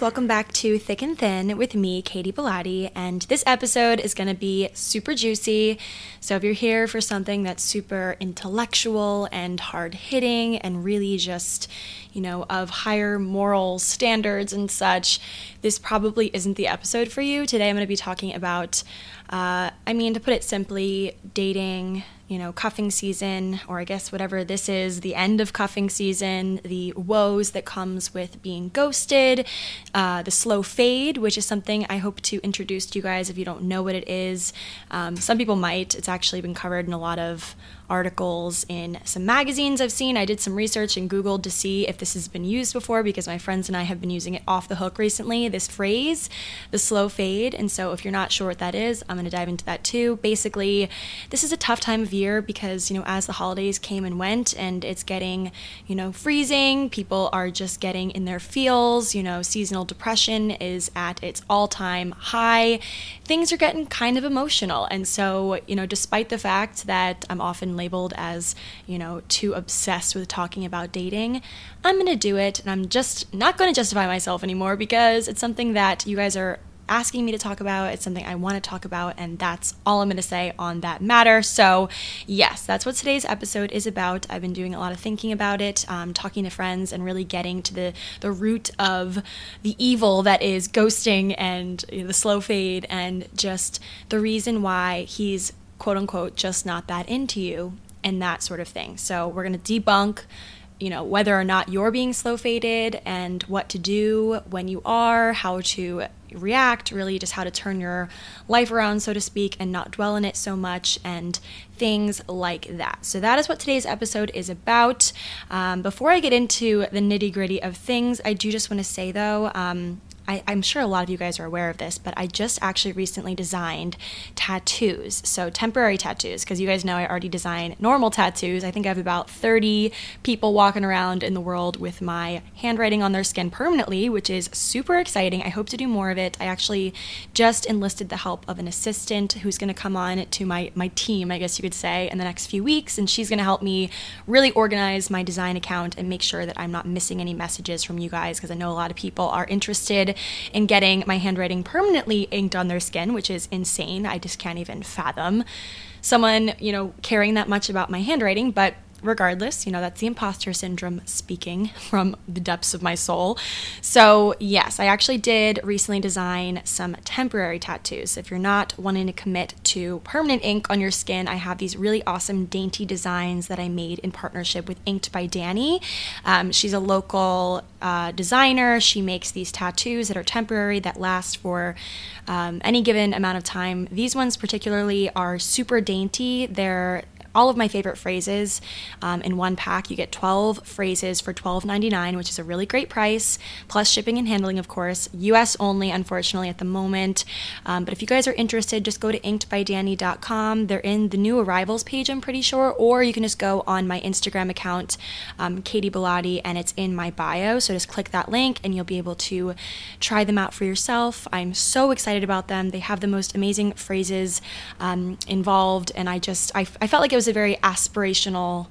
welcome back to Thick and Thin with me, Katie Bellotti, and this episode is going to be super juicy. So if you're here for something that's super intellectual and hard hitting and really just, you know, of higher moral standards and such, this probably isn't the episode for you. Today I'm going to be talking about, uh, I mean, to put it simply, dating you know, cuffing season, or I guess whatever this is, the end of cuffing season, the woes that comes with being ghosted, uh, the slow fade, which is something I hope to introduce to you guys if you don't know what it is. Um, some people might. It's actually been covered in a lot of articles in some magazines I've seen. I did some research and Googled to see if this has been used before because my friends and I have been using it off the hook recently, this phrase, the slow fade. And so if you're not sure what that is, I'm going to dive into that too. Basically, this is a tough time of year because, you know, as the holidays came and went and it's getting, you know, freezing, people are just getting in their feels, you know, seasonal depression is at its all time high. Things are getting kind of emotional. And so, you know, despite the fact that I'm often labeled as, you know, too obsessed with talking about dating, I'm going to do it. And I'm just not going to justify myself anymore because it's something that you guys are asking me to talk about. It's something I want to talk about, and that's all I'm going to say on that matter. So, yes, that's what today's episode is about. I've been doing a lot of thinking about it, um, talking to friends, and really getting to the, the root of the evil that is ghosting and you know, the slow fade, and just the reason why he's quote unquote just not that into you and that sort of thing. So, we're going to debunk you know whether or not you're being slow faded and what to do when you are how to react really just how to turn your life around so to speak and not dwell in it so much and things like that so that is what today's episode is about um, before i get into the nitty gritty of things i do just want to say though um, I, am sure a lot of you guys are aware of this, but I just actually recently designed tattoos. So, temporary tattoos, because you guys know I already design normal tattoos. I think I have about 30 people walking around in the world with my handwriting on their skin permanently, which is super exciting. I hope to do more of it. I actually just enlisted the help of an assistant who's going to come on to my, my team, I guess you could say, in the next few weeks. And she's going to help me really organize my design account and make sure that I'm not missing any messages from you guys, because I know a lot of people are interested in getting my handwriting permanently inked on their skin, which is insane. I just can't even fathom someone, you know, caring that much about my handwriting, but regardless, you know, that's the imposter syndrome speaking from the depths of my soul. So, yes, I actually did recently design some temporary tattoos. If you're not wanting to commit to permanent ink on your skin, I have these really awesome, dainty designs that I made in partnership with Inked by Danny. Um, she's a local uh, designer. She makes these tattoos that are temporary that last for um, any given amount of time. These ones, particularly, are super dainty. They're all of my favorite phrases um, in one pack. You get 12 phrases for $12.99, which is a really great price, plus shipping and handling, of course. US only, unfortunately, at the moment. Um, but if you guys are interested, just go to inkedbydanny.com. They're in the new arrivals page, I'm pretty sure, or you can just go on my Instagram account, um, Katie Bellotti, and it's in my bio. So just click that link and you'll be able to try them out for yourself. I'm so excited about them. They have the most amazing phrases um, involved, and I just, I, I felt like it was a very aspirational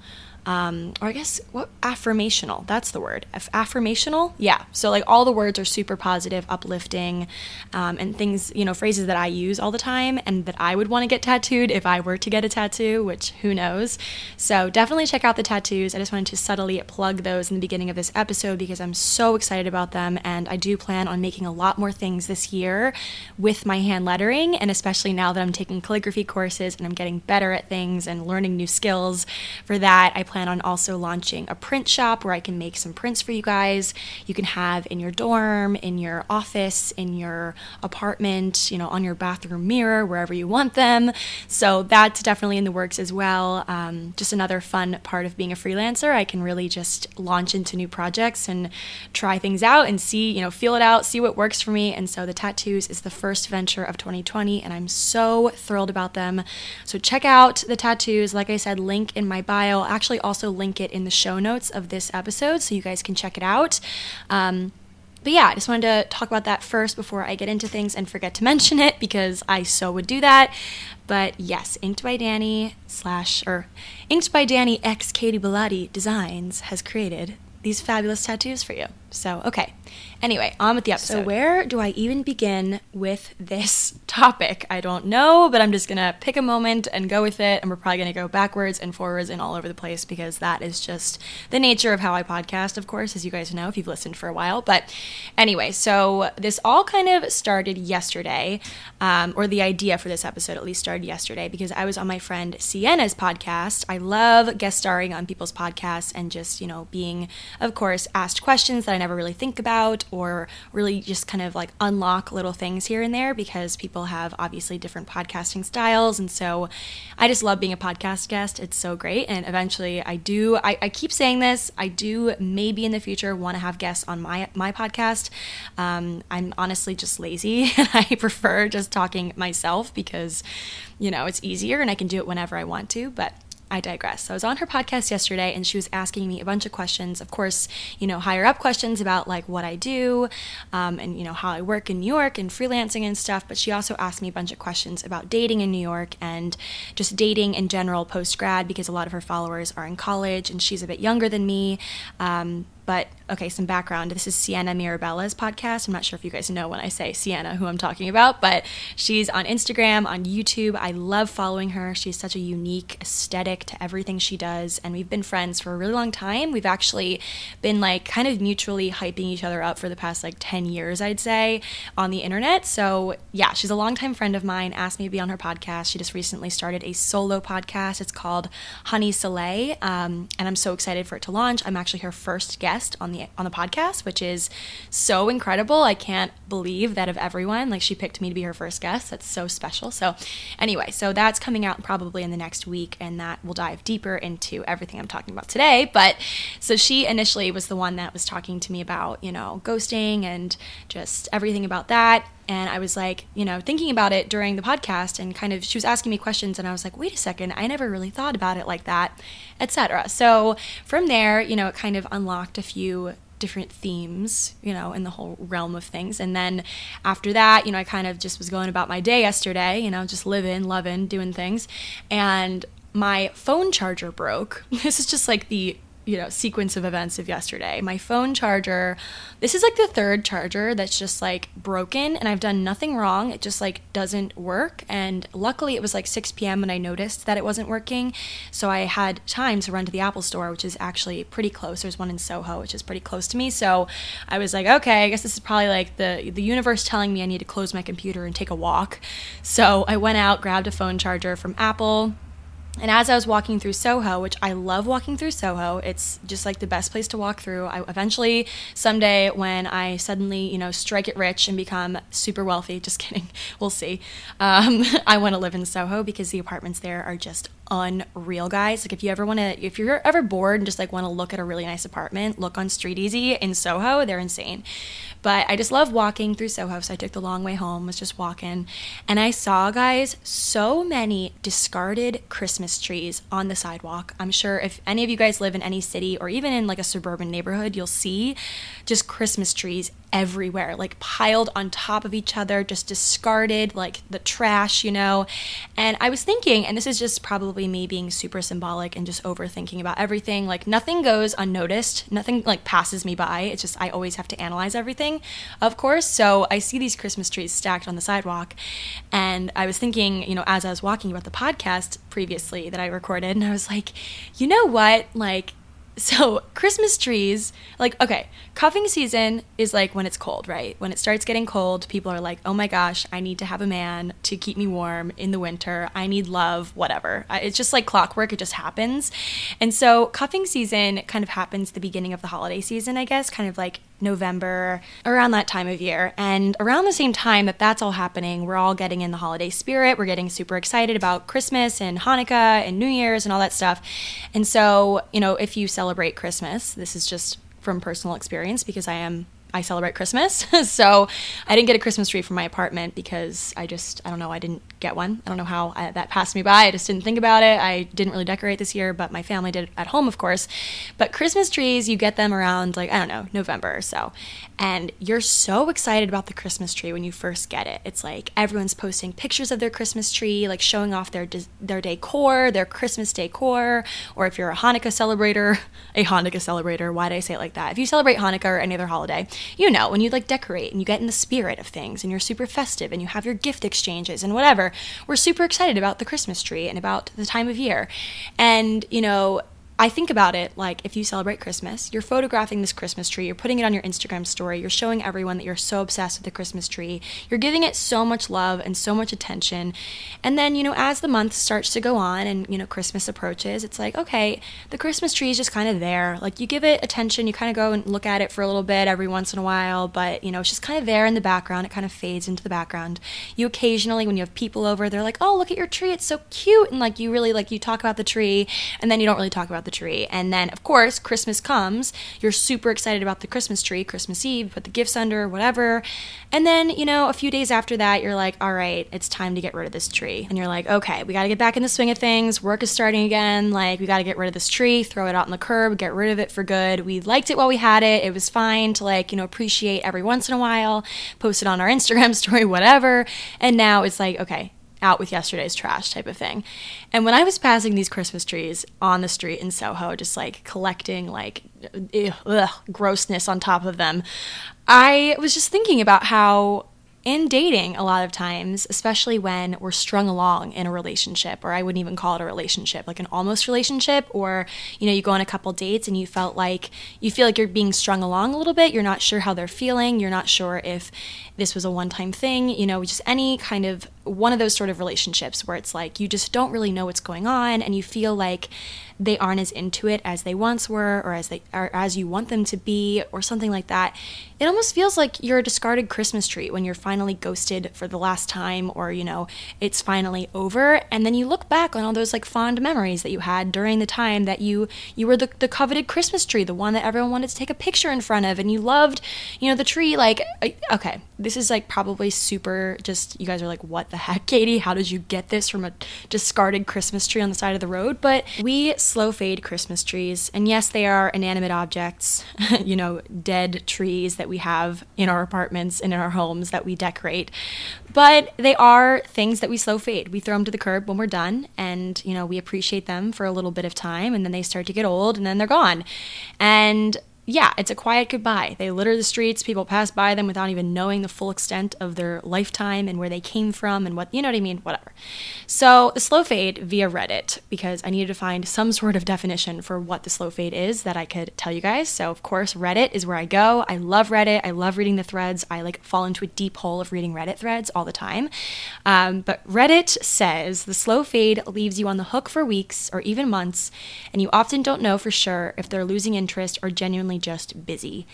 um, or I guess what affirmational, that's the word. affirmational? Yeah. So, like, all the words are super positive, uplifting, um, and things, you know, phrases that I use all the time and that I would want to get tattooed if I were to get a tattoo, which who knows. So, definitely check out the tattoos. I just wanted to subtly plug those in the beginning of this episode because I'm so excited about them. And I do plan on making a lot more things this year with my hand lettering. And especially now that I'm taking calligraphy courses and I'm getting better at things and learning new skills for that, I plan plan on also launching a print shop where I can make some prints for you guys. You can have in your dorm, in your office, in your apartment, you know, on your bathroom mirror, wherever you want them. So that's definitely in the works as well. Um, just another fun part of being a freelancer. I can really just launch into new projects and try things out and see, you know, feel it out, see what works for me. And so the tattoos is the first venture of 2020, and I'm so thrilled about them. So check out the tattoos. Like I said, link in my bio. Actually, also link it in the show notes of this episode so you guys can check it out. Um, but yeah, I just wanted to talk about that first before I get into things and forget to mention it because I so would do that. But yes, Inked by Danny slash or Inked by Danny X Katie Bellotti Designs has created these fabulous tattoos for you. So, okay. Anyway, on with the episode. So, where do I even begin with this topic? I don't know, but I'm just gonna pick a moment and go with it. And we're probably gonna go backwards and forwards and all over the place because that is just the nature of how I podcast, of course, as you guys know if you've listened for a while. But anyway, so this all kind of started yesterday, um, or the idea for this episode at least started yesterday because I was on my friend Sienna's podcast. I love guest starring on people's podcasts and just, you know, being, of course, asked questions that I never really think about or really just kind of like unlock little things here and there because people have obviously different podcasting styles. And so I just love being a podcast guest. It's so great. And eventually I do, I, I keep saying this, I do maybe in the future want to have guests on my, my podcast. Um, I'm honestly just lazy and I prefer just talking myself because, you know, it's easier and I can do it whenever I want to. But I digress. So I was on her podcast yesterday and she was asking me a bunch of questions. Of course, you know, higher up questions about like what I do um, and, you know, how I work in New York and freelancing and stuff. But she also asked me a bunch of questions about dating in New York and just dating in general post grad because a lot of her followers are in college and she's a bit younger than me. Um, but okay, some background. This is Sienna Mirabella's podcast. I'm not sure if you guys know when I say Sienna who I'm talking about, but she's on Instagram, on YouTube. I love following her. She's such a unique aesthetic to everything she does. And we've been friends for a really long time. We've actually been like kind of mutually hyping each other up for the past like 10 years, I'd say, on the internet. So yeah, she's a longtime friend of mine, asked me to be on her podcast. She just recently started a solo podcast. It's called Honey Soleil. Um, and I'm so excited for it to launch. I'm actually her first guest on the on the podcast, which is so incredible. I can't believe that of everyone, like she picked me to be her first guest. That's so special. So anyway, so that's coming out probably in the next week, and that will dive deeper into everything I'm talking about today. But so she initially was the one that was talking to me about you know ghosting and just everything about that and I was like, you know, thinking about it during the podcast and kind of she was asking me questions and I was like, wait a second, I never really thought about it like that, etc. So from there, you know, it kind of unlocked a few different themes, you know, in the whole realm of things. And then after that, you know, I kind of just was going about my day yesterday, you know, just living, loving, doing things. And my phone charger broke. This is just like the you know sequence of events of yesterday. My phone charger this is like the third charger that's just like broken and i've done nothing wrong. It just like doesn't work and luckily it was like 6 p.m when i noticed that it wasn't working. So i had time to run to the apple store which is actually pretty close. There's one in soho which is pretty close to me. So i was like okay i guess this is probably like the the universe telling me i need to close my computer and take a walk. So i went out grabbed a phone charger from apple and as I was walking through Soho, which I love walking through Soho, it's just like the best place to walk through. I eventually someday when I suddenly, you know, strike it rich and become super wealthy, just kidding, we'll see. Um, I want to live in Soho because the apartments there are just unreal, guys. Like if you ever want to, if you're ever bored and just like want to look at a really nice apartment, look on StreetEasy in Soho. They're insane. But I just love walking through Soho, so I took the long way home. Was just walking, and I saw, guys, so many discarded Christmas trees on the sidewalk. I'm sure if any of you guys live in any city or even in like a suburban neighborhood, you'll see just Christmas trees everywhere, like piled on top of each other, just discarded, like the trash, you know. And I was thinking, and this is just probably me being super symbolic and just overthinking about everything. Like nothing goes unnoticed, nothing like passes me by. It's just I always have to analyze everything, of course. So I see these Christmas trees stacked on the sidewalk, and I was thinking, you know, as I was walking about the podcast previously that I recorded, and I was like, you know what, like so, Christmas trees, like, okay, cuffing season is like when it's cold, right? When it starts getting cold, people are like, oh my gosh, I need to have a man to keep me warm in the winter. I need love, whatever. It's just like clockwork, it just happens. And so, cuffing season kind of happens the beginning of the holiday season, I guess, kind of like November, around that time of year. And around the same time that that's all happening, we're all getting in the holiday spirit. We're getting super excited about Christmas and Hanukkah and New Year's and all that stuff. And so, you know, if you celebrate Christmas, this is just from personal experience because I am I celebrate Christmas. so I didn't get a Christmas tree for my apartment because I just, I don't know, I didn't get one. I don't know how I, that passed me by. I just didn't think about it. I didn't really decorate this year, but my family did at home, of course. But Christmas trees, you get them around like, I don't know, November or so. And you're so excited about the Christmas tree when you first get it. It's like everyone's posting pictures of their Christmas tree, like showing off their their decor, their Christmas decor, or if you're a Hanukkah celebrator, a Hanukkah celebrator, why did I say it like that? If you celebrate Hanukkah or any other holiday, you know, when you like decorate and you get in the spirit of things and you're super festive and you have your gift exchanges and whatever, we're super excited about the Christmas tree and about the time of year. And, you know, I think about it like if you celebrate Christmas, you're photographing this Christmas tree, you're putting it on your Instagram story, you're showing everyone that you're so obsessed with the Christmas tree, you're giving it so much love and so much attention. And then, you know, as the month starts to go on and, you know, Christmas approaches, it's like, okay, the Christmas tree is just kind of there. Like you give it attention, you kind of go and look at it for a little bit every once in a while, but, you know, it's just kind of there in the background. It kind of fades into the background. You occasionally, when you have people over, they're like, oh, look at your tree, it's so cute. And like you really, like, you talk about the tree and then you don't really talk about the the tree. And then, of course, Christmas comes. You're super excited about the Christmas tree, Christmas Eve, put the gifts under, whatever. And then, you know, a few days after that, you're like, all right, it's time to get rid of this tree. And you're like, okay, we got to get back in the swing of things. Work is starting again. Like, we got to get rid of this tree, throw it out on the curb, get rid of it for good. We liked it while we had it. It was fine to, like, you know, appreciate every once in a while, post it on our Instagram story, whatever. And now it's like, okay, out with yesterday's trash type of thing. And when I was passing these Christmas trees on the street in Soho, just like collecting like eh, ugh, grossness on top of them, I was just thinking about how in dating a lot of times especially when we're strung along in a relationship or i wouldn't even call it a relationship like an almost relationship or you know you go on a couple dates and you felt like you feel like you're being strung along a little bit you're not sure how they're feeling you're not sure if this was a one time thing you know just any kind of one of those sort of relationships where it's like you just don't really know what's going on and you feel like they aren't as into it as they once were or as they or as you want them to be or something like that. It almost feels like you're a discarded christmas tree when you're finally ghosted for the last time or you know it's finally over. And then you look back on all those like fond memories that you had during the time that you you were the, the coveted christmas tree the one that everyone wanted to take a picture in front of and you loved you know the tree like uh, okay this is like probably super just you guys are like what the heck katie how did you get this from a discarded christmas tree on the side of the road but we slow fade Christmas trees. And yes, they are inanimate objects, you know, dead trees that we have in our apartments and in our homes that we decorate. But they are things that we slow fade. We throw them to the curb when we're done and, you know, we appreciate them for a little bit of time and then they start to get old and then they're gone. And yeah, it's a quiet goodbye. They litter the streets, people pass by them without even knowing the full extent of their lifetime and where they came from and what, you know what I mean? Whatever. So, the slow fade via Reddit, because I needed to find some sort of definition for what the slow fade is that I could tell you guys. So, of course, Reddit is where I go. I love Reddit. I love reading the threads. I like fall into a deep hole of reading Reddit threads all the time. Um, but Reddit says the slow fade leaves you on the hook for weeks or even months, and you often don't know for sure if they're losing interest or genuinely just busy.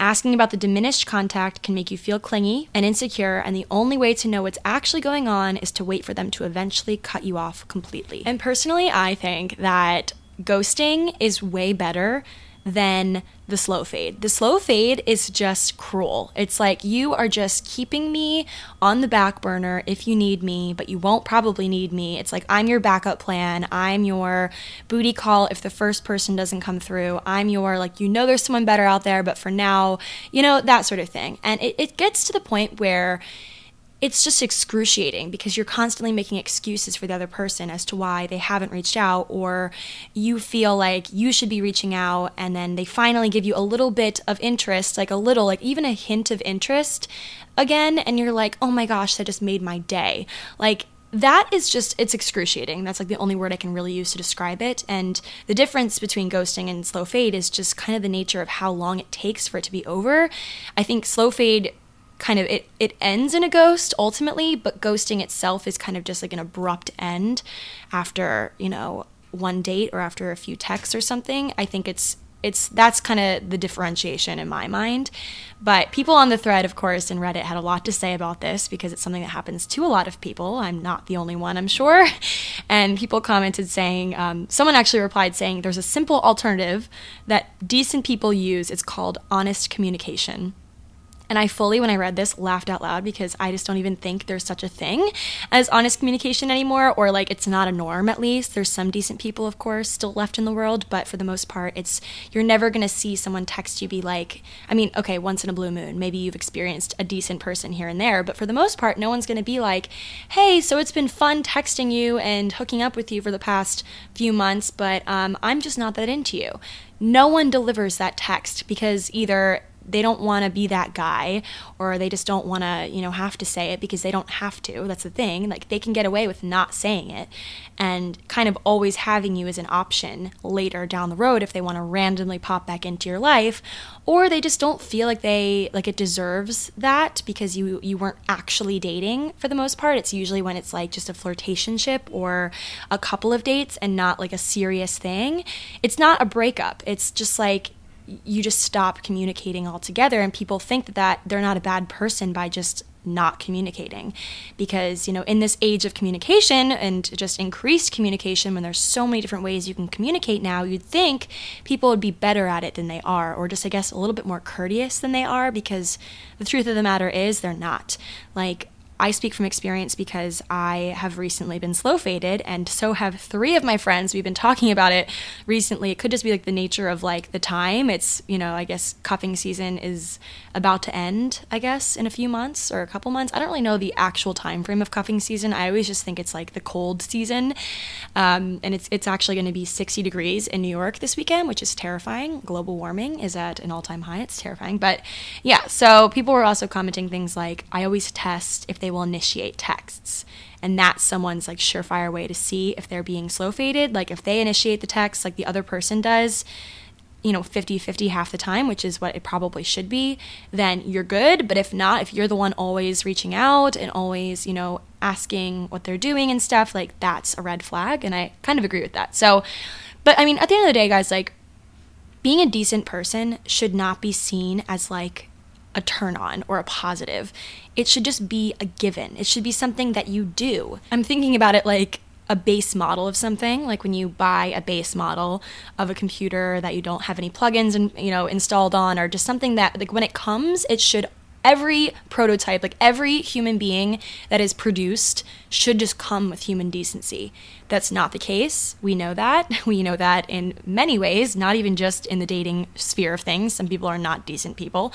Asking about the diminished contact can make you feel clingy and insecure, and the only way to know what's actually going on is to wait for them to eventually cut you off completely. And personally, I think that ghosting is way better than the slow fade. The slow fade is just cruel. It's like you are just keeping me on the back burner if you need me, but you won't probably need me. It's like I'm your backup plan. I'm your booty call if the first person doesn't come through. I'm your, like, you know, there's someone better out there, but for now, you know, that sort of thing. And it, it gets to the point where, it's just excruciating because you're constantly making excuses for the other person as to why they haven't reached out, or you feel like you should be reaching out, and then they finally give you a little bit of interest, like a little, like even a hint of interest again, and you're like, oh my gosh, that just made my day. Like, that is just it's excruciating that's like the only word i can really use to describe it and the difference between ghosting and slow fade is just kind of the nature of how long it takes for it to be over i think slow fade kind of it it ends in a ghost ultimately, but ghosting itself is kind of just like an abrupt end after, you know, one date or after a few texts or something. I think it's it's that's kind of the differentiation in my mind. But people on the thread, of course, in Reddit had a lot to say about this because it's something that happens to a lot of people. I'm not the only one, I'm sure. And people commented saying, um, someone actually replied saying, there's a simple alternative that decent people use. It's called honest communication. And I fully, when I read this, laughed out loud because I just don't even think there's such a thing as honest communication anymore, or like it's not a norm at least. There's some decent people, of course, still left in the world, but for the most part, it's you're never gonna see someone text you be like, I mean, okay, once in a blue moon, maybe you've experienced a decent person here and there, but for the most part, no one's gonna be like, hey, so it's been fun texting you and hooking up with you for the past few months, but um, I'm just not that into you. No one delivers that text because either they don't want to be that guy or they just don't want to you know have to say it because they don't have to that's the thing like they can get away with not saying it and kind of always having you as an option later down the road if they want to randomly pop back into your life or they just don't feel like they like it deserves that because you you weren't actually dating for the most part. It's usually when it's like just a flirtationship or a couple of dates and not like a serious thing. It's not a breakup. It's just like you just stop communicating altogether and people think that, they're not a bad person by just not communicating. Because you know in this age of communication and just increased communication when there's so many different ways you can communicate now you'd think people would be better at it than they are or just i guess a little bit more courteous than they are because the truth of the matter is they're not. Like I speak from experience because I have recently been slow faded, and so have three of my friends. We've been talking about it recently. It could just be like the nature of like the time. It's, you know, I guess cuffing season is about to end, I guess, in a few months or a couple months. I don't really know the actual time frame of cuffing season. I always just think it's like the cold season. Um, and it's, it's actually going to be 60 degrees in New York this weekend, which is terrifying. Global warming is at an all time high. It's terrifying. But yeah, so people were also commenting things like, I always test if they they will initiate texts. And that's someone's like surefire way to see if they're being slow faded. Like if they initiate the text like the other person does, you know 50 50 half the time which is what it probably should be then you're good but if not if you're the one always reaching out and always you know asking what they're doing and stuff like that's a red flag and i kind of agree with that so but i mean at the end of the day guys like being a decent person should not be seen as like a turn on or a positive. It should just be a given. It should be something that you do. I'm thinking about it like a base model of something like when you buy a base model of a computer that you don't have any plugins and you know installed on or just something that like when it comes it should every prototype, like every human being that is produced, should just come with human decency. That's not the case. We know that. We know that in many ways, not even just in the dating sphere of things. Some people are not decent people.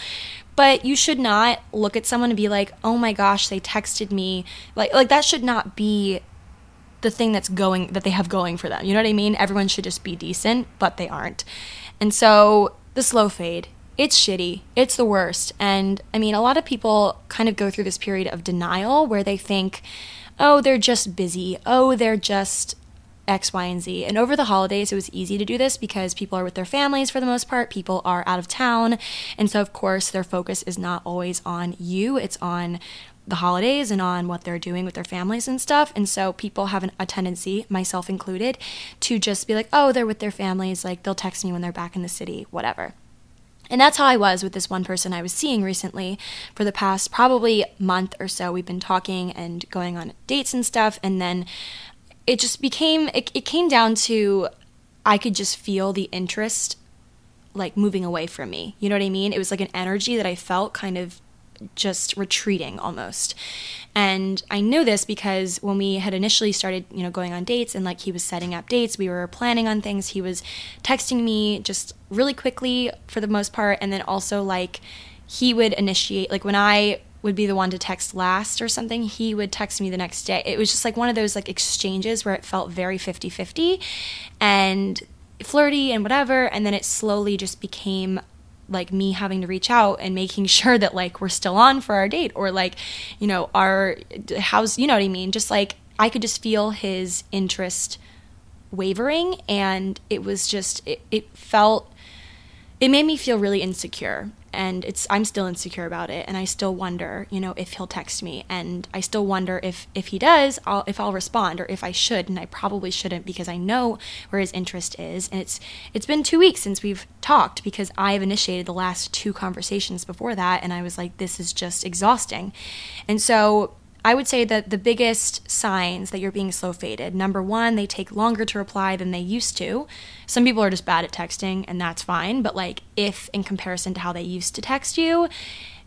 But you should not look at someone and be like, oh my gosh, they texted me. Like, like that should not be the thing that's going that they have going for them. You know what I mean? Everyone should just be decent, but they aren't. And so the slow fade it's shitty. It's the worst. And I mean, a lot of people kind of go through this period of denial where they think, oh, they're just busy. Oh, they're just X, Y, and Z. And over the holidays, it was easy to do this because people are with their families for the most part. People are out of town. And so, of course, their focus is not always on you, it's on the holidays and on what they're doing with their families and stuff. And so people have an, a tendency, myself included, to just be like, oh, they're with their families. Like they'll text me when they're back in the city, whatever. And that's how I was with this one person I was seeing recently for the past probably month or so. We've been talking and going on dates and stuff. And then it just became, it, it came down to I could just feel the interest like moving away from me. You know what I mean? It was like an energy that I felt kind of just retreating almost. And I knew this because when we had initially started, you know, going on dates and like he was setting up dates, we were planning on things. He was texting me just really quickly for the most part and then also like he would initiate like when I would be the one to text last or something, he would text me the next day. It was just like one of those like exchanges where it felt very 50-50 and flirty and whatever and then it slowly just became like me having to reach out and making sure that like we're still on for our date or like you know our how's you know what i mean? Just like i could just feel his interest wavering and it was just it, it felt it made me feel really insecure and it's I'm still insecure about it and I still wonder, you know, if he'll text me and I still wonder if if he does, I'll if I'll respond or if I should and I probably shouldn't because I know where his interest is and it's it's been 2 weeks since we've talked because I've initiated the last two conversations before that and I was like this is just exhausting. And so I would say that the biggest signs that you're being slow faded number one, they take longer to reply than they used to. Some people are just bad at texting, and that's fine. But, like, if in comparison to how they used to text you,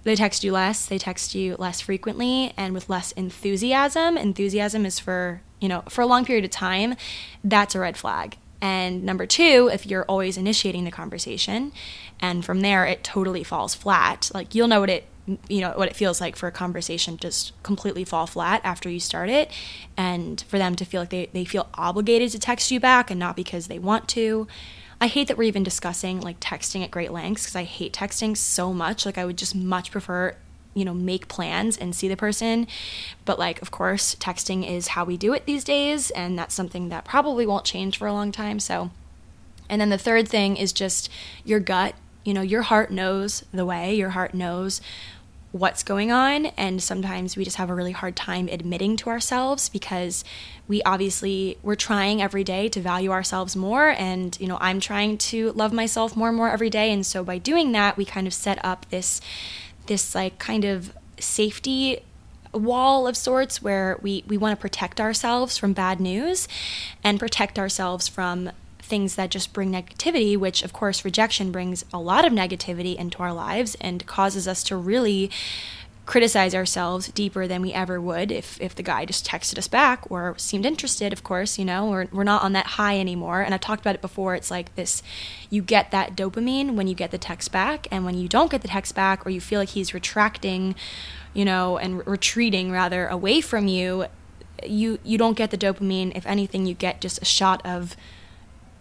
they text you less, they text you less frequently and with less enthusiasm. Enthusiasm is for, you know, for a long period of time, that's a red flag. And number two, if you're always initiating the conversation, and from there it totally falls flat, like you'll know what it you know what it feels like for a conversation just completely fall flat after you start it and for them to feel like they, they feel obligated to text you back and not because they want to I hate that we're even discussing like texting at great lengths because I hate texting so much. Like, I would just much prefer, you know, make plans and see the person. But, like, of course, texting is how we do it these days, and that's something that probably won't change for a long time. So, and then the third thing is just your gut. You know, your heart knows the way, your heart knows what's going on. And sometimes we just have a really hard time admitting to ourselves because we obviously we're trying every day to value ourselves more and you know i'm trying to love myself more and more every day and so by doing that we kind of set up this this like kind of safety wall of sorts where we we want to protect ourselves from bad news and protect ourselves from things that just bring negativity, which of course rejection brings a lot of negativity into our lives and causes us to really criticize ourselves deeper than we ever would if, if the guy just texted us back or seemed interested, of course, you know, we're, we're not on that high anymore. And I've talked about it before. It's like this you get that dopamine when you get the text back. And when you don't get the text back or you feel like he's retracting, you know, and re- retreating rather away from you, you you don't get the dopamine. If anything, you get just a shot of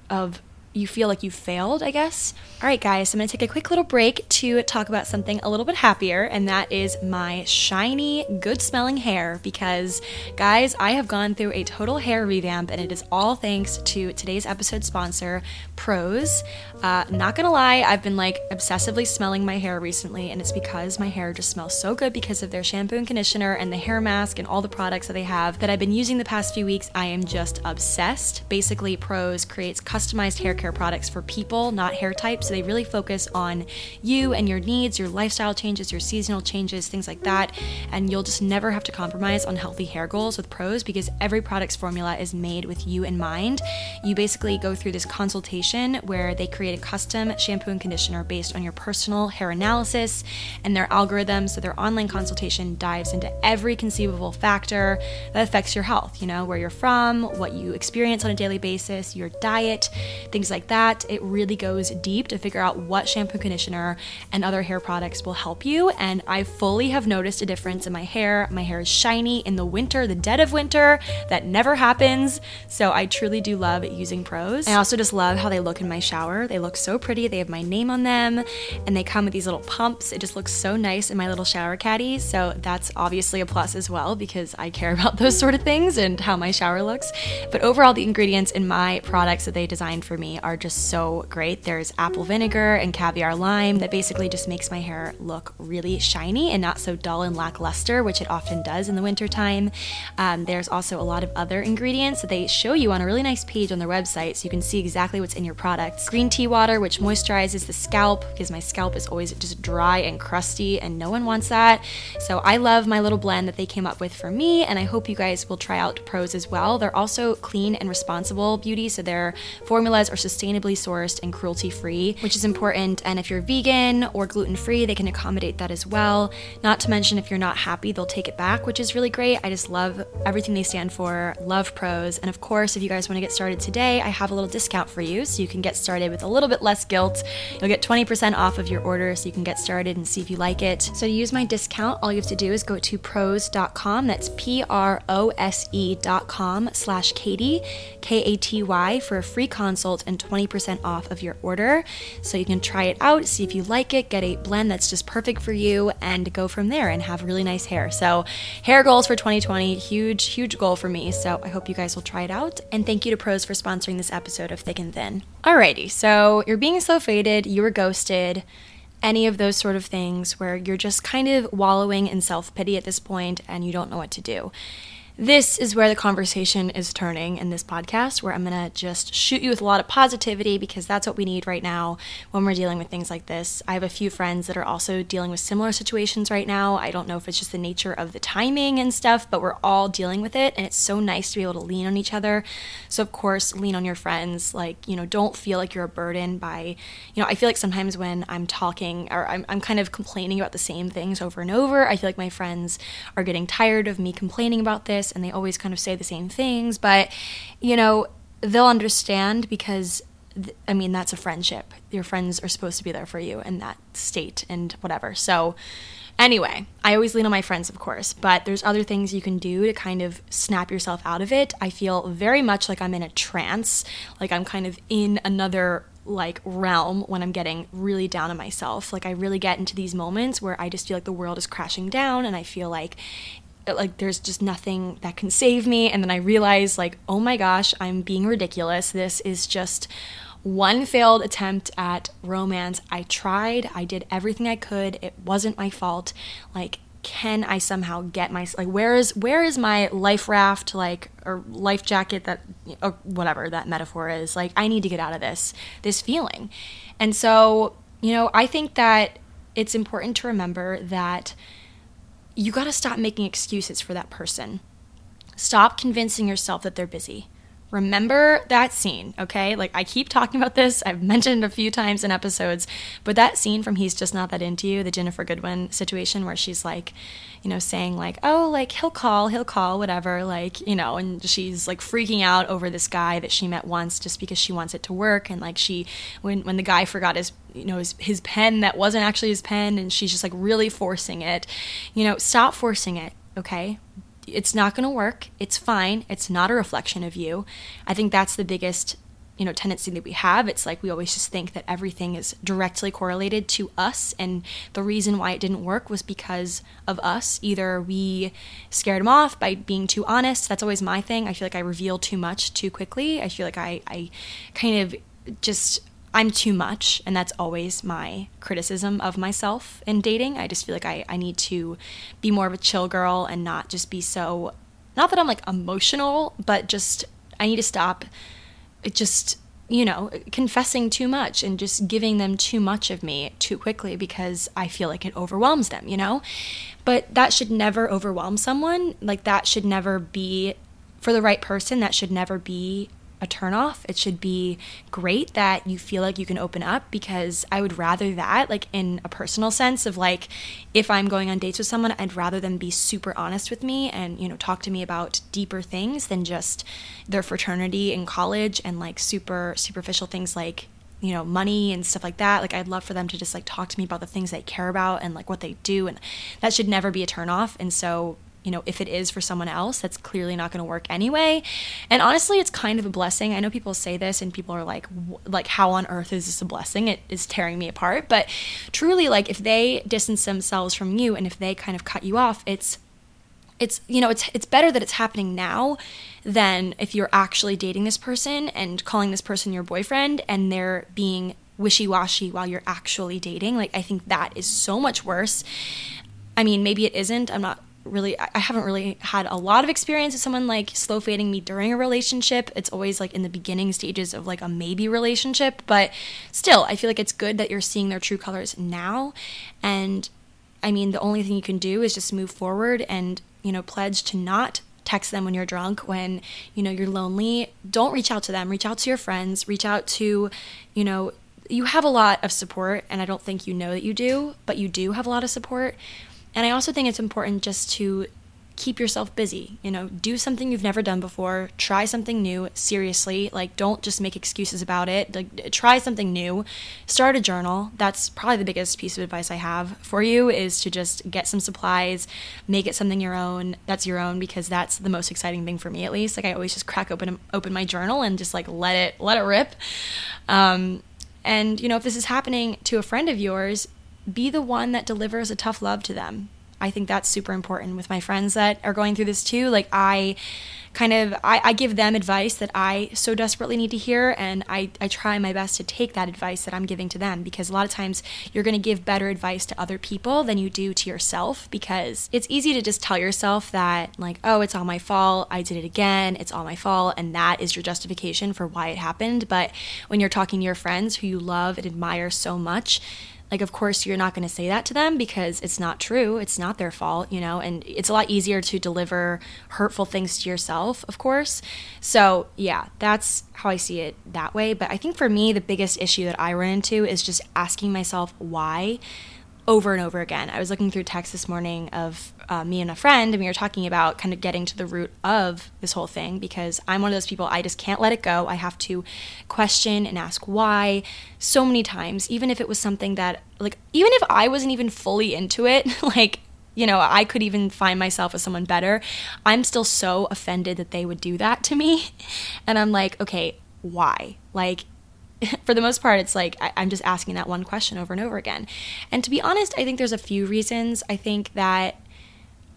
of you feel like you failed, I guess. All right, guys, I'm gonna take a quick little break to talk about something a little bit happier, and that is my shiny, good smelling hair. Because, guys, I have gone through a total hair revamp, and it is all thanks to today's episode sponsor, Prose. Uh, not gonna lie, I've been like obsessively smelling my hair recently, and it's because my hair just smells so good because of their shampoo and conditioner and the hair mask and all the products that they have that I've been using the past few weeks. I am just obsessed. Basically, Prose creates customized hair care products for people, not hair types. So they really focus on you and your needs, your lifestyle changes, your seasonal changes, things like that. And you'll just never have to compromise on healthy hair goals with Prose because every product's formula is made with you in mind. You basically go through this consultation where they create a custom shampoo and conditioner based on your personal hair analysis and their algorithm. So their online consultation dives into every conceivable factor that affects your health, you know, where you're from, what you experience on a daily basis, your diet, things like like that. It really goes deep to figure out what shampoo, conditioner, and other hair products will help you. And I fully have noticed a difference in my hair. My hair is shiny in the winter, the dead of winter. That never happens. So I truly do love using Prose. I also just love how they look in my shower. They look so pretty. They have my name on them and they come with these little pumps. It just looks so nice in my little shower caddy. So that's obviously a plus as well because I care about those sort of things and how my shower looks. But overall, the ingredients in my products that they designed for me are just so great. There's apple vinegar and caviar lime that basically just makes my hair look really shiny and not so dull and lackluster, which it often does in the wintertime. Um, there's also a lot of other ingredients that they show you on a really nice page on their website so you can see exactly what's in your products. Green tea water, which moisturizes the scalp because my scalp is always just dry and crusty and no one wants that. So I love my little blend that they came up with for me and I hope you guys will try out Prose as well. They're also clean and responsible beauty, so their formulas are sustainably sourced and cruelty free, which is important. And if you're vegan or gluten free, they can accommodate that as well. Not to mention, if you're not happy, they'll take it back, which is really great. I just love everything they stand for, love Prose. And of course, if you guys want to get started today, I have a little discount for you so you can get started with a little bit less guilt. You'll get 20% off of your order so you can get started and see if you like it. So to use my discount, all you have to do is go to prose.com. That's P R O S E.com slash Katy, K A T Y, for a free consult and 20% off of your order. So you can try it out, see if you like it, get a blend that's just perfect for you, and go from there and have really nice hair. So, hair goals for 2020, huge, huge goal for me. So, I hope you guys will try it out. And thank you to Prose for sponsoring this episode of Thick and Thin. Alrighty, so you're being so faded, you were ghosted any of those sort of things where you're just kind of wallowing in self pity at this point and you don't know what to do. This is where the conversation is turning in this podcast, where I'm going to just shoot you with a lot of positivity because that's what we need right now when we're dealing with things like this. I have a few friends that are also dealing with similar situations right now. I don't know if it's just the nature of the timing and stuff, but we're all dealing with it. And it's so nice to be able to lean on each other. So, of course, lean on your friends. Like, you know, don't feel like you're a burden by, you know, I feel like sometimes when I'm talking or I'm, I'm kind of complaining about the same things over and over, I feel like my friends are getting tired of me complaining about this this and they always kind of say the same things, but you know, they'll understand because I mean, that's a friendship. Your friends are supposed to be there for you in that state and whatever. So, Anyway, I always lean on my friends, of course, but there's other things you can do to kind of snap yourself out of it. I feel very much like I'm in a trance, like I'm kind of in another like realm when I'm getting really down on myself. Like I really get into these moments where I just feel like the world is crashing down and I feel like like there's just nothing that can save me. And then i realize like oh my gosh i'm being ridiculous. This is just one failed attempt at romance. I tried. I did everything i could. It wasn't my fault. Like can i somehow get my like where is where is my life raft like or life jacket that or whatever that metaphor is? Like i need to get out of this this feeling. And so you know i think that it's important to remember that you got to stop making excuses for that person. Stop convincing yourself that they're busy. Remember that scene, okay? Like I keep talking about this. I've mentioned a few times in episodes, but that scene from He's Just Not That Into You, the Ginnifer Goodwin situation where she's like, you know, saying like, "Oh, like he'll call, he'll call, whatever." Like, you know, and she's like freaking out over this guy that she met once just because she wants it to work and like she when when the guy forgot his you know his, his pen that wasn't actually his pen and she's just like really forcing it. You know, stop forcing it, okay? It's not going to work. It's fine. It's not a reflection of you. I think that's the biggest you know tendency that we have it's like we always just think that everything is directly correlated to us and the reason why it didn't work was because of us either we scared him off by being too honest that's always my thing i feel like i reveal too much too quickly i feel like i, I kind of just I'm too much, and that's always my criticism of myself in dating. I just feel like I, I need to be more of a chill girl and not just be so, not that I'm like emotional, but just I need to stop uh, just, you know, confessing too much and just giving them too much of me too quickly because I feel like it overwhelms them, you know? But that should never overwhelm someone. Like, that should never be, for the right person, that should never be a turnoff. It should be great that you feel like you can open up because I would rather that, like in a personal sense of like, if I'm going on dates with someone, I'd rather them be super honest with me and, you know, talk to me about deeper things than just their fraternity in college and like super superficial things like you know money and stuff like that like i'd love for them to just like talk to me about the things they care about and like what they do and that should never be a turnoff and so you know, if it is for someone else, that's clearly not going to work anyway. And honestly, it's kind of a blessing. I know people say this and people are like, like, how on earth is this a blessing? It is tearing me apart. But truly, like, if they distance themselves from you and if they kind of cut you off, it's, it's, you know, it's, it's better that it's happening now than if you're actually dating this person and calling this person your boyfriend and they're being wishy washy while you're actually dating. Like, I think that is so much worse. I mean, maybe it isn't. I'm not really I haven't really had a lot of experience with someone like slow fading me during a relationship. It's always like in the beginning stages of like a maybe relationship, but still I feel like it's good that you're seeing their true colors now. And I mean the only thing you can do is just move forward and you know pledge to not text them when you're drunk when you know you're lonely. Don't reach out to them. Reach out to your friends. Reach out to you know you have a lot of support and i don't think you know that you do but you do have a lot of support and I also think it's important just to keep yourself busy. You know, do something you've never done before, try something new seriously. Like don't just make excuses about it. Like try something new. Start a journal. That's probably the biggest piece of advice I have for you is to just get some supplies, make it something your own. That's your own because that's the most exciting thing for me at least. Like I always just crack open open my journal and just like let it let it rip. Um and you know, if this is happening to a friend of yours, be the one that delivers a tough love to them. I think that's super important with my friends that are going through this too. Like I kind of I, I, give them advice that I so desperately need to hear and I, I try my best to take that advice that I'm giving to them because a lot of times you're gonna give better advice to other people than you do to yourself because it's easy to just tell yourself that like, oh, it's all my fault, I did it again, it's all my fault, and that is your justification for why it happened. But when you're talking to your friends who you love and admire so much, like of course you're not going to say that to them because it's not true it's not their fault you know and it's a lot easier to deliver hurtful things to yourself of course so yeah that's how i see it that way but i think for me the biggest issue that i run into is just asking myself why over and over again. I was looking through text this morning of uh, me and a friend, and we were talking about kind of getting to the root of this whole thing because I'm one of those people, I just can't let it go. I have to question and ask why so many times, even if it was something that, like, even if I wasn't even fully into it, like, you know, I could even find myself as someone better. I'm still so offended that they would do that to me. And I'm like, okay, why? Like, for the most part, it's like I, am just asking that one question over and over again. And to be honest, I think there's a few reasons. I think that,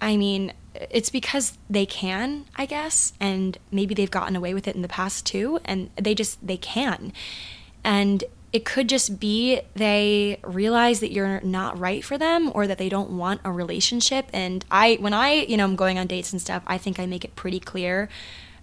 I mean, it's because they can, I guess, and maybe they've gotten away with it in the past too, and they just, they can. And it could just be they realize that you're not right for them or that they don't want a relationship. And I, when I, you know, I'm going on dates and stuff, I think I make it pretty clear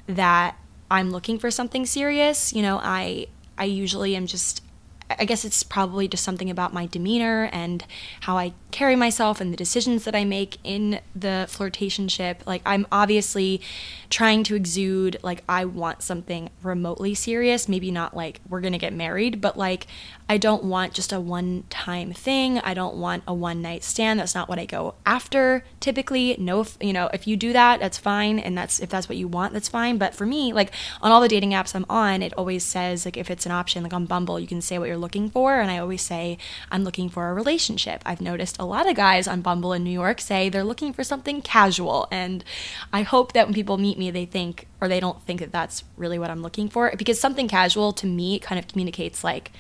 that I'm looking for something serious. You know, I I usually am just I guess it's probably just something about my demeanor and how I carry myself and the decisions that I make in the flirtationship. Like, I'm obviously trying to exude, like, I want something remotely serious. Maybe not like we're gonna get married, but like, I don't want just a one time thing. I don't want a one night stand. That's not what I go after typically. No, if, you know, if you do that, that's fine. And that's, if that's what you want, that's fine. But for me, like, on all the dating apps I'm on, it always says, like, if it's an option, like on Bumble, you can say what you're looking for. And I always say, I'm looking for a relationship. I've noticed a lot of guys on Bumble in New York say they're looking for something casual. And I hope that when people meet me, they think, or they don't think that that's really what I'm looking for. Because something casual to me kind of communicates like,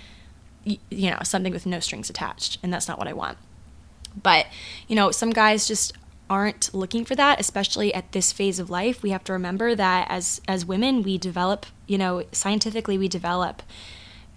you know, something with no strings attached. And that's not what I want. But, you know, some guys just aren't looking for that especially at this phase of life we have to remember that as as women we develop you know scientifically we develop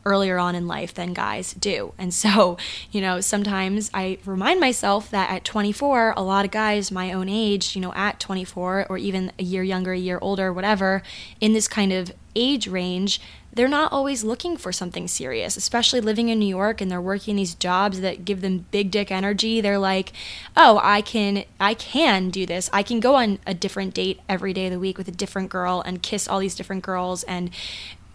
earlier on in life than guys do. And so, you know, sometimes I remind myself that at 24, a lot of guys my own age, you know, at 24 or even a year younger, a year older, whatever, in this kind of age range, they're not always looking for something serious, especially living in New York and they're working these jobs that give them big dick energy. They're like, "Oh, I can I can do this. I can go on a different date every day of the week with a different girl and kiss all these different girls and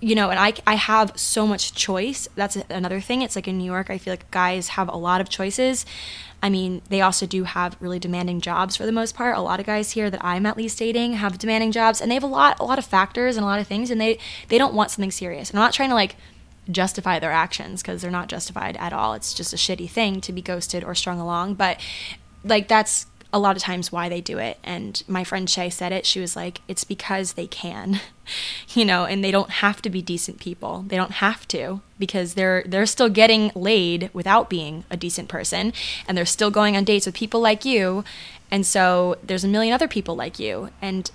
you know, and I, I have so much choice. That's another thing. It's like in New York, I feel like guys have a lot of choices. I mean, they also do have really demanding jobs for the most part. A lot of guys here that I'm at least dating have demanding jobs, and they have a lot, a lot of factors and a lot of things, and they they don't want something serious. And I'm not trying to like justify their actions because they're not justified at all. It's just a shitty thing to be ghosted or strung along, but like that's a lot of times why they do it. And my friend Shay said it. She was like, it's because they can, you know, and they don't have to be decent people. They don't have to because they're they're still getting laid without being a decent person, and they're still going on dates with people like you. And so there's a million other people like you, and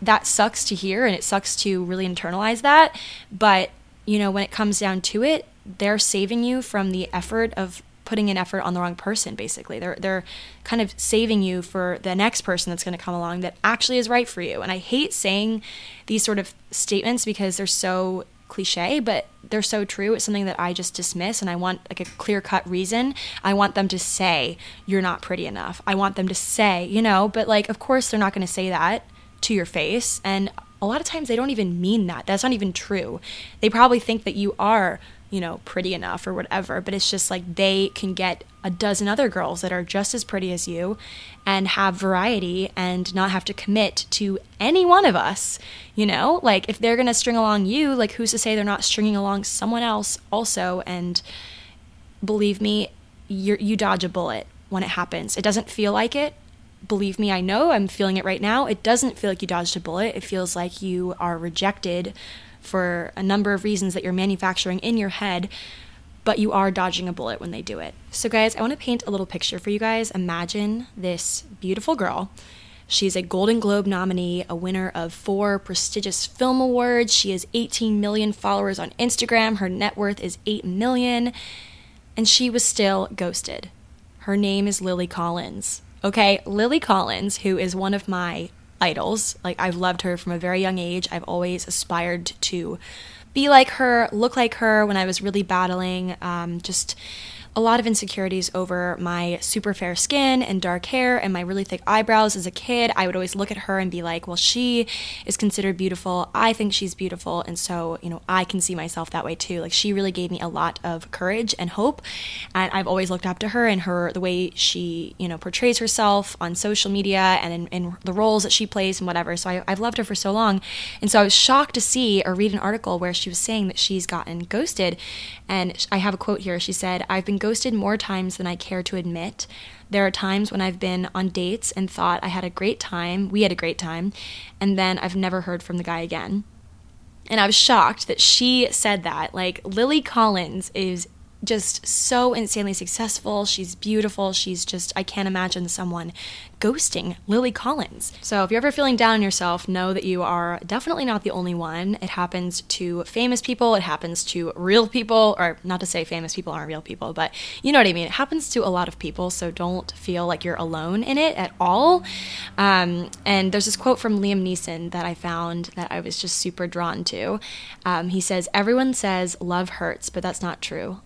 that sucks to hear, and it sucks to really internalize that. But you know, when it comes down to it, they're saving you from the effort of putting an effort on the wrong person basically. They're they're kind of saving you for the next person that's going to come along that actually is right for you. And i hate saying these sort of statements because they're so cliche but they're so true. It's something that i just dismiss and i want like a clear cut reason. I want them to say you're not pretty enough. I want them to say you know but like of course they're not going to say that to your face and a lot of times they don't even mean that. That's not even true. They probably think that you are you know, pretty enough or whatever, but it's just like they can get a dozen other girls that are just as pretty as you and have variety and not have to commit to any one of us, you know? Like if they're going to string along you, like who's to say they're not stringing along someone else also and believe me, you you dodge a bullet when it happens. It doesn't feel like it. Believe me, I know I'm feeling it right now. It doesn't feel like you dodged a bullet. It feels like you are rejected for a number of reasons that you're manufacturing in your head. but you are dodging a bullet when they do it. So, guys, I want to paint a little picture for you guys. Imagine this beautiful girl. She's a Golden Globe nominee, a winner of four prestigious film awards. She has 18 million followers on Instagram. Her net worth is 8 million. And she was still ghosted. Her name is Lily Collins. Okay, Lily Collins, who is one of my idols. Like, I've loved her from a very young age. I've always aspired to be like her, look like her when I was really battling um, just a lot of insecurities over my super fair skin and dark hair and my really thick eyebrows as a kid. I would always look at her and be like, well, she is considered beautiful. I think she's beautiful. And so, you know, I can see myself that way too. Like, she really gave me a lot of courage and hope. And I've always looked up to her and her, the way she, you know, portrays herself on social media and in, in the roles that she plays and whatever. So I, I've loved her for so long. And so I was shocked to see or read an article where she was saying that she's gotten ghosted. And I have a quote here. She said, I've been ghosted more times than I care to admit. There are times when I've been on dates and thought I had a great time, we had a great time, and then I've never heard from the guy again. And I was shocked that she said that. Like, Lily Collins is just so insanely successful. She's beautiful. She's just, I can't imagine someone ghosting Lily Collins. So if you're ever feeling down on yourself, know that you are definitely not the only one. It happens to famous people, it happens to real people, or not to say famous people aren't real people, but you know what I mean. It happens to a lot of people, so don't feel like you're alone in it at all. Um, and there's this quote from Liam Neeson that I found that I was just super drawn to. Um, he says, Everyone says love hurts, but that's not true.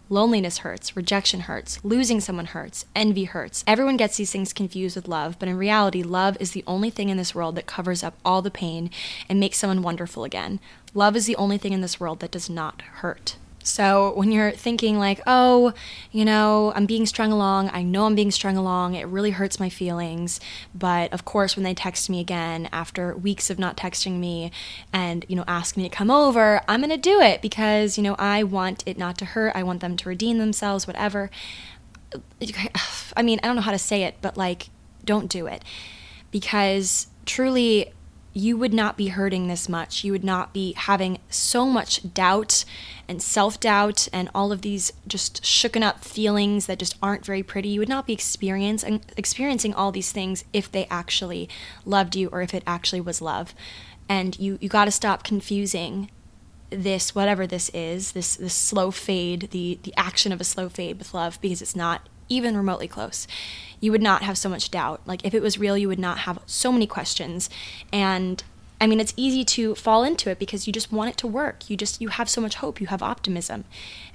Hurts, rejection hurts, losing someone hurts, envy hurts. Everyone gets these things confused with love, but in reality, love is the only thing in this world that covers up all the pain and makes someone wonderful again. Love is the only thing in this world that does not hurt. So when you're thinking, like, oh, you know, I'm being strung along, I know I'm being strung along, it really hurts my feelings. But of course, when they text me again after weeks of not texting me and, you know, ask me to come over, I'm going to do it because, you know, I want it not to hurt. I want them to redeem themselves, whatever. I mean, I don't know how to say it, but like, don't do it. Because truly, you would not be hurting this much. You would not be having so much doubt and self doubt and all of these just shooken up feelings that just aren't very pretty. You would not be experiencing experiencing all these things if they actually loved you or if it actually was love. And you you got to stop confusing this whatever this is this this slow fade the the action of a slow fade with love because it's not even remotely close you would not have so much doubt. Like if it was real, you would not have so many questions. And I mean, it's easy to fall into it because you just want it to work. You just you have so much hope, you have optimism.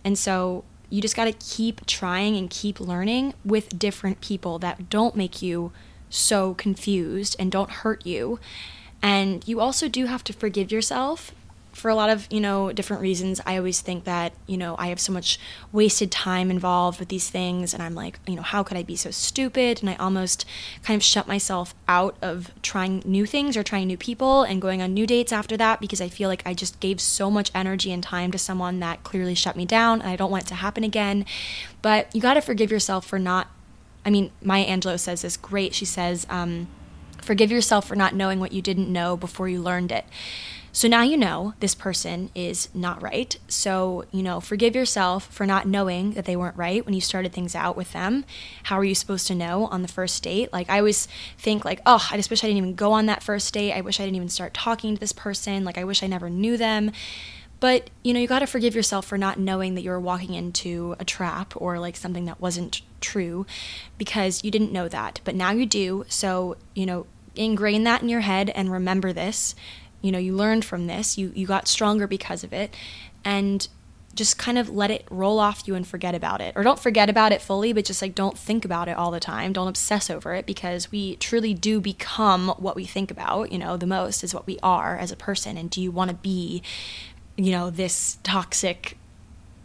And so you just got to keep trying and keep learning with different people that don't make you so confused and don't hurt you. And you also do have to forgive yourself for a lot of you know different reasons i always think that you know i have so much wasted time involved with these things and i'm like you know how could i be so stupid? And i almost kind of shut myself out of trying new things or trying new people and going on new dates after that because i feel like i just gave so much energy and time to someone that clearly shut me down and i don't want it to happen again. But you got to forgive yourself for not i mean maya angelou says this great. She says um, forgive yourself for not knowing what you didn't know before you learned it so now you know this person is not right. So, you know, forgive yourself for not knowing that they weren't right when you started things out with them. How are you supposed to know on the first date? Like, I always think, like, oh, I just wish I didn't even go on that first date. I wish I didn't even start talking to this person. Like, I wish I never knew them. But, you know, you got to forgive yourself for not knowing that you were walking into a trap or like something that wasn't true because you didn't know that. But now you do. So, you know, ingrain that in your head and remember this you know you learned from this you you got stronger because of it and just kind of let it roll off you and forget about it. Or don't forget about it fully but just like don't think about it all the time. Don't obsess over it because we truly do become what we think about you know the most is what we are as a person. And do you want to be you know this toxic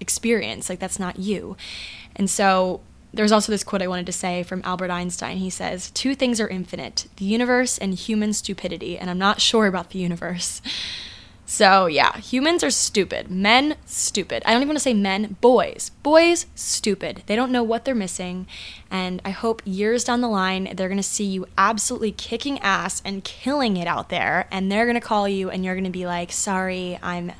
experience? Like that's not you. And so there's also this quote I wanted to say from Albert Einstein. He says, Two things are infinite the universe and human stupidity. And I'm not sure about the universe. So, yeah, humans are stupid. Men, stupid. I don't even want to say men, boys. Boys, stupid. They don't know what they're missing. And I hope years down the line, they're going to see you absolutely kicking ass and killing it out there. And they're going to call you and you're going to be like, sorry, I'm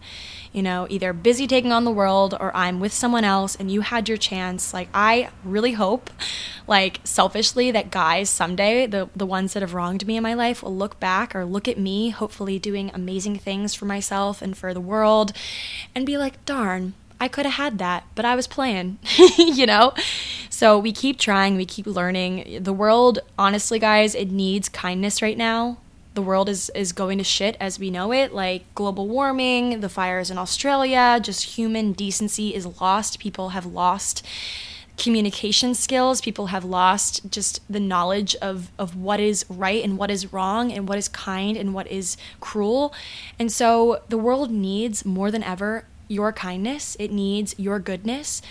you know, either busy taking on the world or I'm with someone else and you had your chance. Like I really hope like selfishly that guys someday, the the ones that have wronged me in my life will look back or look at me, hopefully doing amazing things for myself and for the world and be like, "Darn, I could have had that, but I was playing, you know? So we keep trying, we keep learning. The world, honestly, guys, it needs kindness right now the world is is going to shit as we know it like global warming the fires in australia just human decency is lost. People have lost communication skills. People have lost just the knowledge of of what is right and what is wrong and what is kind and what is cruel. And so the world needs more than ever your kindness. It needs your goodness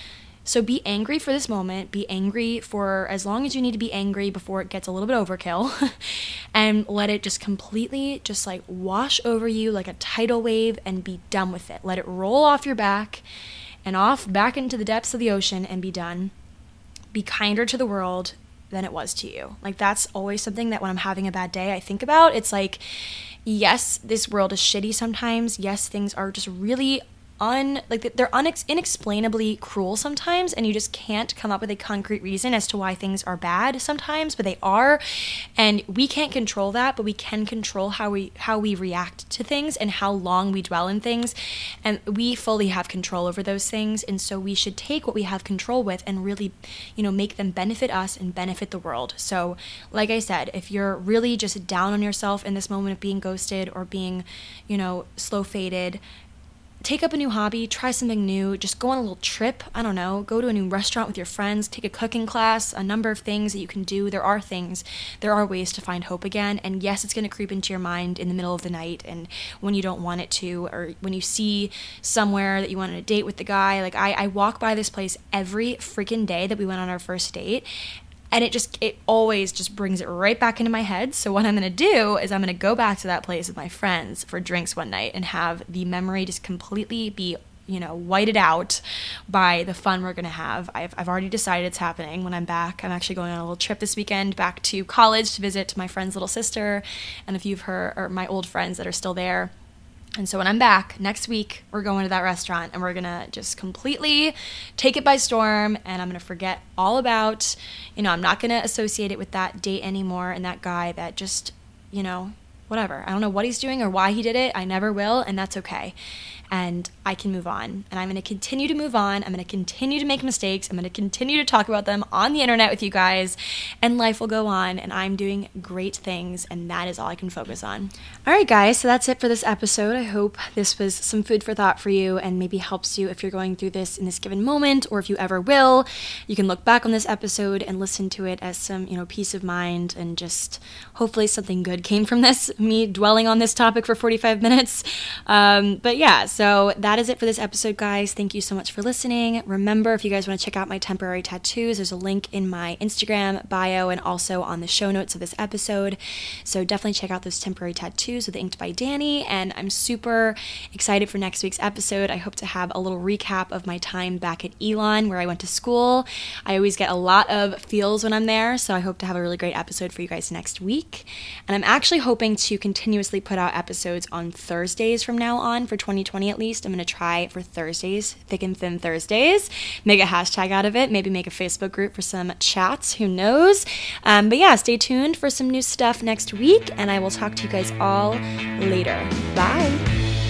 so be angry for this moment. Be angry for as long as you need to be angry before it gets a little bit overkill. and let it just completely just like wash over you like a tidal wave and be done with it. Let it roll off your back and off back into the depths of the ocean and be done. Be kinder to the world than it was to you. Like that's always something that when I'm having a bad day, I think about. It's like yes, this world is shitty sometimes. Yes, things are just really un like they're unex- inexplainably cruel sometimes and you just can't come up with a concrete reason as to why things are bad sometimes but they are and we can't control that but we can control how we how we react to things and how long we dwell in things and we fully have control over those things and so we should take what we have control with and really you know make them benefit us and benefit the world. So like i said if you're really just down on yourself in this moment of being ghosted or being you know slow faded take up a new hobby, try something new, just go on a little trip. I don't know, go to a new restaurant with your friends, take a cooking class, a number of things that you can do. There are things, there are ways to find hope again. And yes, it's going to creep into your mind in the middle of the night and when you don't want it to, or when you see somewhere that you want to date with the guy. Like, I, I walk by this place every freaking day that we went on our first date and it just it always just brings it right back into my head. So what i'm going to do is i'm going to go back to that place with my friends for drinks one night and have the memory just completely be you know whited out by the fun we're going to have. I've, I've already decided it's happening when i'm back. I'm actually going on a little trip this weekend back to college to visit my friend's little sister. And a few of her or my old friends that are still there and so when I'm back next week, we're going to that restaurant and we're gonna just completely take it by storm and I'm gonna forget all about, you know, I'm not gonna associate it with that date anymore and that guy that just, you know, whatever. I don't know what he's doing or why he did it. I never will, and that's okay and I can move on. And I'm going to continue to move on. I'm going to continue to make mistakes. I'm going to continue to talk about them on the internet with you guys, and life will go on. And I'm doing great things, and that is all I can focus on. All right, guys, so that's it for this episode. I hope this was some food for thought for you and maybe helps you if you're going through this in this given moment or if you ever will. You can look back on this episode and listen to it as some, you know, peace of mind and just hopefully something good came from this, me dwelling on this topic for 45 minutes. Um, but yeah, so that is it for this episode, guys. Thank you so much for listening. Remember, if you guys want to check out my temporary tattoos, there's a link in my Instagram bio and also on the show notes of this episode. So definitely check out those temporary tattoos with Inked by Dani. And I'm super excited for next week's episode. I hope to have a little recap of my time back at Elon, where I went to school. I always get a lot of feels when I'm there, so I hope to have a really great episode for you guys next week. And I'm actually hoping to continuously put out episodes on Thursdays from now on for 2020 at least. I'm going to try for Thursdays, thick and thin Thursdays. Make a hashtag out of it. Maybe make a Facebook group for some chats. Who knows? Um, but yeah, stay tuned for some new stuff next week, and I will talk to you guys all later. Bye.